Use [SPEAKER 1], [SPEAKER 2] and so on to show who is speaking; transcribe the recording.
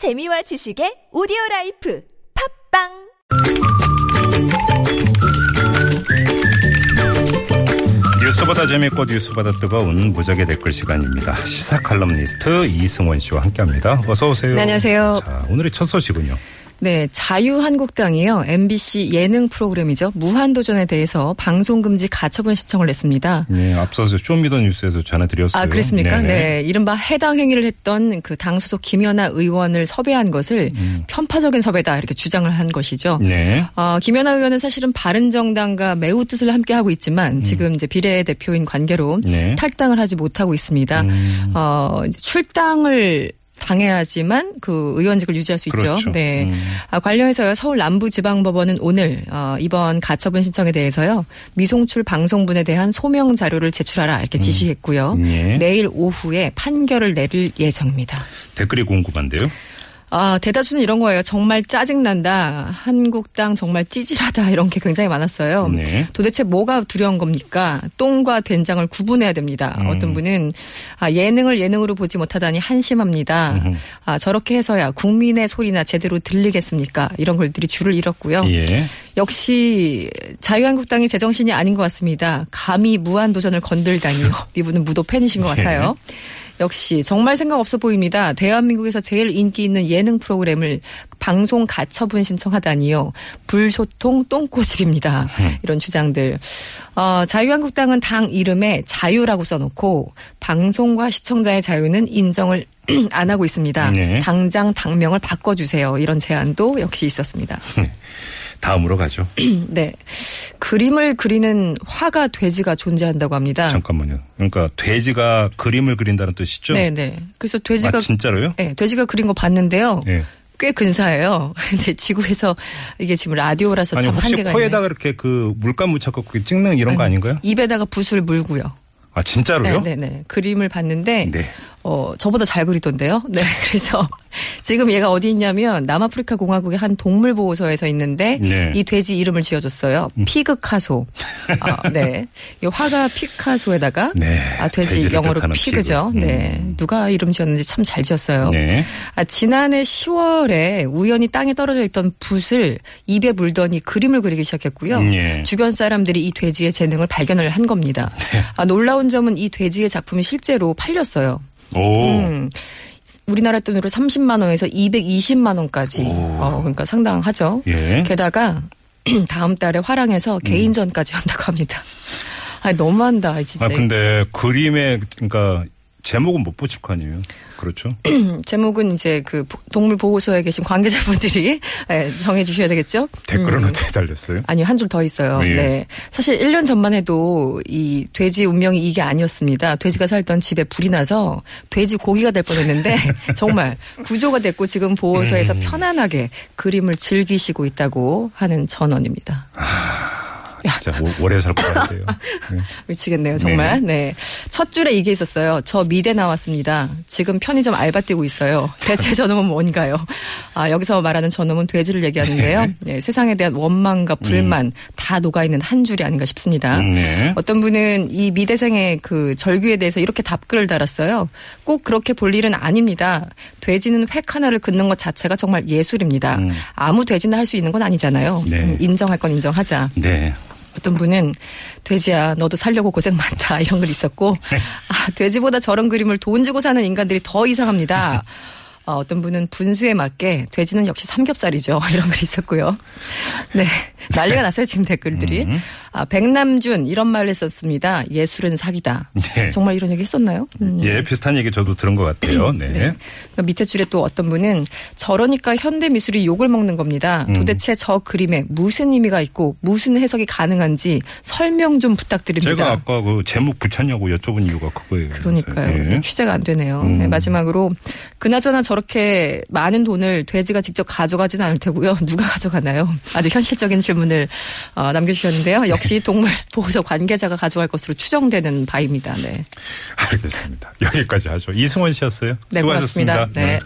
[SPEAKER 1] 재미와 지식의 오디오 라이프 팟빵
[SPEAKER 2] 뉴스보다 재밌고 뉴스보다 뜨거운 무적의 댓글 시간입니다. 시사 칼럼니스트 이승원 씨와 함께합니다. 어서 오세요.
[SPEAKER 3] 네, 안녕하세요.
[SPEAKER 2] 자, 오늘의 첫 소식은요.
[SPEAKER 3] 네, 자유한국당이요. MBC 예능 프로그램이죠. 무한도전에 대해서 방송금지 가처분 신청을 냈습니다.
[SPEAKER 2] 네, 앞서서 쇼미더뉴스에서 전해드렸어요.
[SPEAKER 3] 아, 그렇습니까?
[SPEAKER 2] 네네.
[SPEAKER 3] 네. 이른바 해당 행위를 했던 그 당 소속 김연아 의원을 섭외한 것을 편파적인 섭외다 이렇게 주장을 한 것이죠.
[SPEAKER 2] 음. 네.
[SPEAKER 3] 어, 김연아 의원은 사실은 바른정당과 매우 뜻을 함께 하고 있지만 지금 이제 비례대표인 관계로
[SPEAKER 2] 음. 네.
[SPEAKER 3] 탈당을 하지 못하고 있습니다.
[SPEAKER 2] 음.
[SPEAKER 3] 어, 출당을 당해야지만 그 의원직을 유지할 수
[SPEAKER 2] 그렇죠.
[SPEAKER 3] 있죠. 네.
[SPEAKER 2] 음.
[SPEAKER 3] 아, 관련해서요 서울 남부지방법원은 오늘 어, 이번 가처분 신청에 대해서요 미송출 방송분에 대한 소명 자료를 제출하라 이렇게 지시했고요.
[SPEAKER 2] 예.
[SPEAKER 3] 내일 오후에 판결을 내릴 예정입니다.
[SPEAKER 2] 댓글이 궁금한데요.
[SPEAKER 3] 아, 대다수는 이런 거예요. 정말 짜증난다. 한국당 정말 찌질하다. 이런 게 굉장히 많았어요.
[SPEAKER 2] 네.
[SPEAKER 3] 도대체 뭐가 두려운 겁니까? 똥과 된장을 구분해야 됩니다.
[SPEAKER 2] 음.
[SPEAKER 3] 어떤 분은 아, 예능을 예능으로 보지 못하다니 한심합니다.
[SPEAKER 2] 음흠.
[SPEAKER 3] 아, 저렇게 해서야 국민의 소리나 제대로 들리겠습니까? 이런 글들이 줄을 잃었고요.
[SPEAKER 2] 예.
[SPEAKER 3] 역시 자유한국당이 제정신이 아닌 것 같습니다. 감히 무한도전을 건들다니요. 이분은 무도 팬이신 것
[SPEAKER 2] 예.
[SPEAKER 3] 같아요. 역시 정말 생각 없어 보입니다. 대한민국에서 제일 인기 있는 예능 프로그램을 방송 가처분 신청하다니요. 불소통 똥꼬집입니다. 이런 주장들. 어, 자유한국당은 당 이름에 자유라고 써놓고 방송과 시청자의 자유는 인정을 안 하고 있습니다.
[SPEAKER 2] 네.
[SPEAKER 3] 당장 당명을 바꿔주세요. 이런 제안도 역시 있었습니다.
[SPEAKER 2] 다음으로 가죠.
[SPEAKER 3] 네. 그림을 그리는 화가 돼지가 존재한다고 합니다.
[SPEAKER 2] 잠깐만요. 그러니까 돼지가 그림을 그린다는 뜻이죠?
[SPEAKER 3] 네, 네. 그래서 돼지가
[SPEAKER 2] 아, 진짜로요?
[SPEAKER 3] 네, 돼지가 그린 거 봤는데요.
[SPEAKER 2] 예.
[SPEAKER 3] 꽤 근사해요. 근데 지구에서 이게 지금 라디오라서
[SPEAKER 2] 아니
[SPEAKER 3] 참
[SPEAKER 2] 혹시
[SPEAKER 3] 한계가
[SPEAKER 2] 코에다가
[SPEAKER 3] 있네.
[SPEAKER 2] 이렇게 그 물감 묻혀갖고 찍는 이런 거 아닌가요?
[SPEAKER 3] 입에다가 붓을 물고요.
[SPEAKER 2] 아 진짜로요?
[SPEAKER 3] 네, 네, 네. 그림을 봤는데
[SPEAKER 2] 네.
[SPEAKER 3] 어, 저보다 잘 그리던데요. 네. 그래서 지금 얘가 어디 있냐면 남아프리카 공화국의 한 동물 보호소에서 있는데
[SPEAKER 2] 네. 음.
[SPEAKER 3] 이 돼지 이름을 지어 줬어요. 피그카소. 아, 네. 이 화가 피카소에다가
[SPEAKER 2] 네.
[SPEAKER 3] 아, 돼지 영어로 피그죠.
[SPEAKER 2] 피그.
[SPEAKER 3] 네.
[SPEAKER 2] 음.
[SPEAKER 3] 누가 이름 지었는지 참 잘 지었어요.
[SPEAKER 2] 네.
[SPEAKER 3] 아, 지난해 10월에 우연히 땅에 떨어져 있던 붓을 입에 물더니 그림을 그리기 시작했고요.
[SPEAKER 2] 음, 예.
[SPEAKER 3] 주변 사람들이 이 돼지의 재능을 발견을 한 겁니다.
[SPEAKER 2] 네.
[SPEAKER 3] 아, 놀라운 점은 이 돼지의 작품이 실제로 팔렸어요.
[SPEAKER 2] 오.
[SPEAKER 3] 음. 우리나라 돈으로 30만 원에서 220만 원까지. 어, 그러니까 상당하죠.
[SPEAKER 2] 예.
[SPEAKER 3] 게다가 다음 달에 화랑에서 개인전까지 한다고 합니다. 아, 너무한다, 진짜.
[SPEAKER 2] 아 근데 그림에 그러니까 제목은 못 붙일 거 아니에요. 그렇죠?
[SPEAKER 3] 제목은 이제 그 보- 동물 보호소에 계신 관계자분들이 예, 정해 주셔야 되겠죠?
[SPEAKER 2] 댓글은
[SPEAKER 3] 음.
[SPEAKER 2] 어떻게 달렸어요?
[SPEAKER 3] 아니요, 한줄 더 있어요.
[SPEAKER 2] 예.
[SPEAKER 3] 네. 사실 1년 전만 해도 이 돼지 운명이 이게 아니었습니다. 돼지가 살던 집에 불이 나서 돼지 고기가 될 뻔했는데 정말 구조가 됐고 지금 보호소에서
[SPEAKER 2] 음.
[SPEAKER 3] 편안하게 그림을 즐기시고 있다고 하는 전원입니다.
[SPEAKER 2] 진짜 오- 오래 살 것 같아요. 네.
[SPEAKER 3] 미치겠네요, 정말. 네. 첫 줄에 이게 있었어요. 저 미대 나왔습니다. 지금 편의점 알바 뛰고 있어요. 대체 저놈은 뭔가요? 아, 여기서 말하는 저놈은 돼지를 얘기하는데요. 네, 세상에 대한 원망과 불만 다 녹아있는 한 줄이 아닌가 싶습니다.
[SPEAKER 2] 음, 네.
[SPEAKER 3] 어떤 분은 이 미대생의 그 절규에 대해서 이렇게 답글을 달았어요. 꼭 그렇게 볼 일은 아닙니다. 돼지는 획 하나를 긋는 것 자체가 정말 예술입니다.
[SPEAKER 2] 음.
[SPEAKER 3] 아무 돼지나 할 수 있는 건 아니잖아요.
[SPEAKER 2] 네.
[SPEAKER 3] 음, 인정할 건 인정하자.
[SPEAKER 2] 네.
[SPEAKER 3] 어떤 분은 돼지야 너도 살려고 고생 많다 이런 글 있었고 아, 돼지보다 저런 그림을 돈 주고 사는 인간들이 더 이상합니다. 어, 어떤 분은 분수에 맞게 돼지는 역시 삼겹살이죠 이런 글이 있었고요. 네 난리가 났어요 지금 댓글들이.
[SPEAKER 2] 음.
[SPEAKER 3] 아, 백남준 이런 말을 했었습니다. 예술은 사기다.
[SPEAKER 2] 네.
[SPEAKER 3] 정말 이런 얘기 했었나요? 음.
[SPEAKER 2] 예, 비슷한 얘기 저도 들은 것 같아요. 네.
[SPEAKER 3] 그러니까 밑에 줄에 또 어떤 분은 저러니까 현대 미술이 욕을 먹는 겁니다.
[SPEAKER 2] 음.
[SPEAKER 3] 도대체 저 그림에 무슨 의미가 있고 무슨 해석이 가능한지 설명 좀 부탁드립니다.
[SPEAKER 2] 제가 아까 그 제목 붙였냐고 여쭤본 이유가 그거예요.
[SPEAKER 3] 그러니까요.
[SPEAKER 2] 예.
[SPEAKER 3] 취재가 안 되네요.
[SPEAKER 2] 음.
[SPEAKER 3] 네, 마지막으로 그나저나 저렇게 많은 돈을 돼지가 직접 가져가지는 않을 테고요. 누가 가져가나요? 아주 현실적인 질문을 어, 남겨주셨는데요. 역시 동물 보호소 관계자가 가져갈 것으로 추정되는 바입니다. 네,
[SPEAKER 2] 알겠습니다. 여기까지 하죠. 이승원 씨였어요.
[SPEAKER 3] 네
[SPEAKER 2] 수고하셨습니다.
[SPEAKER 3] 고맙습니다. 네.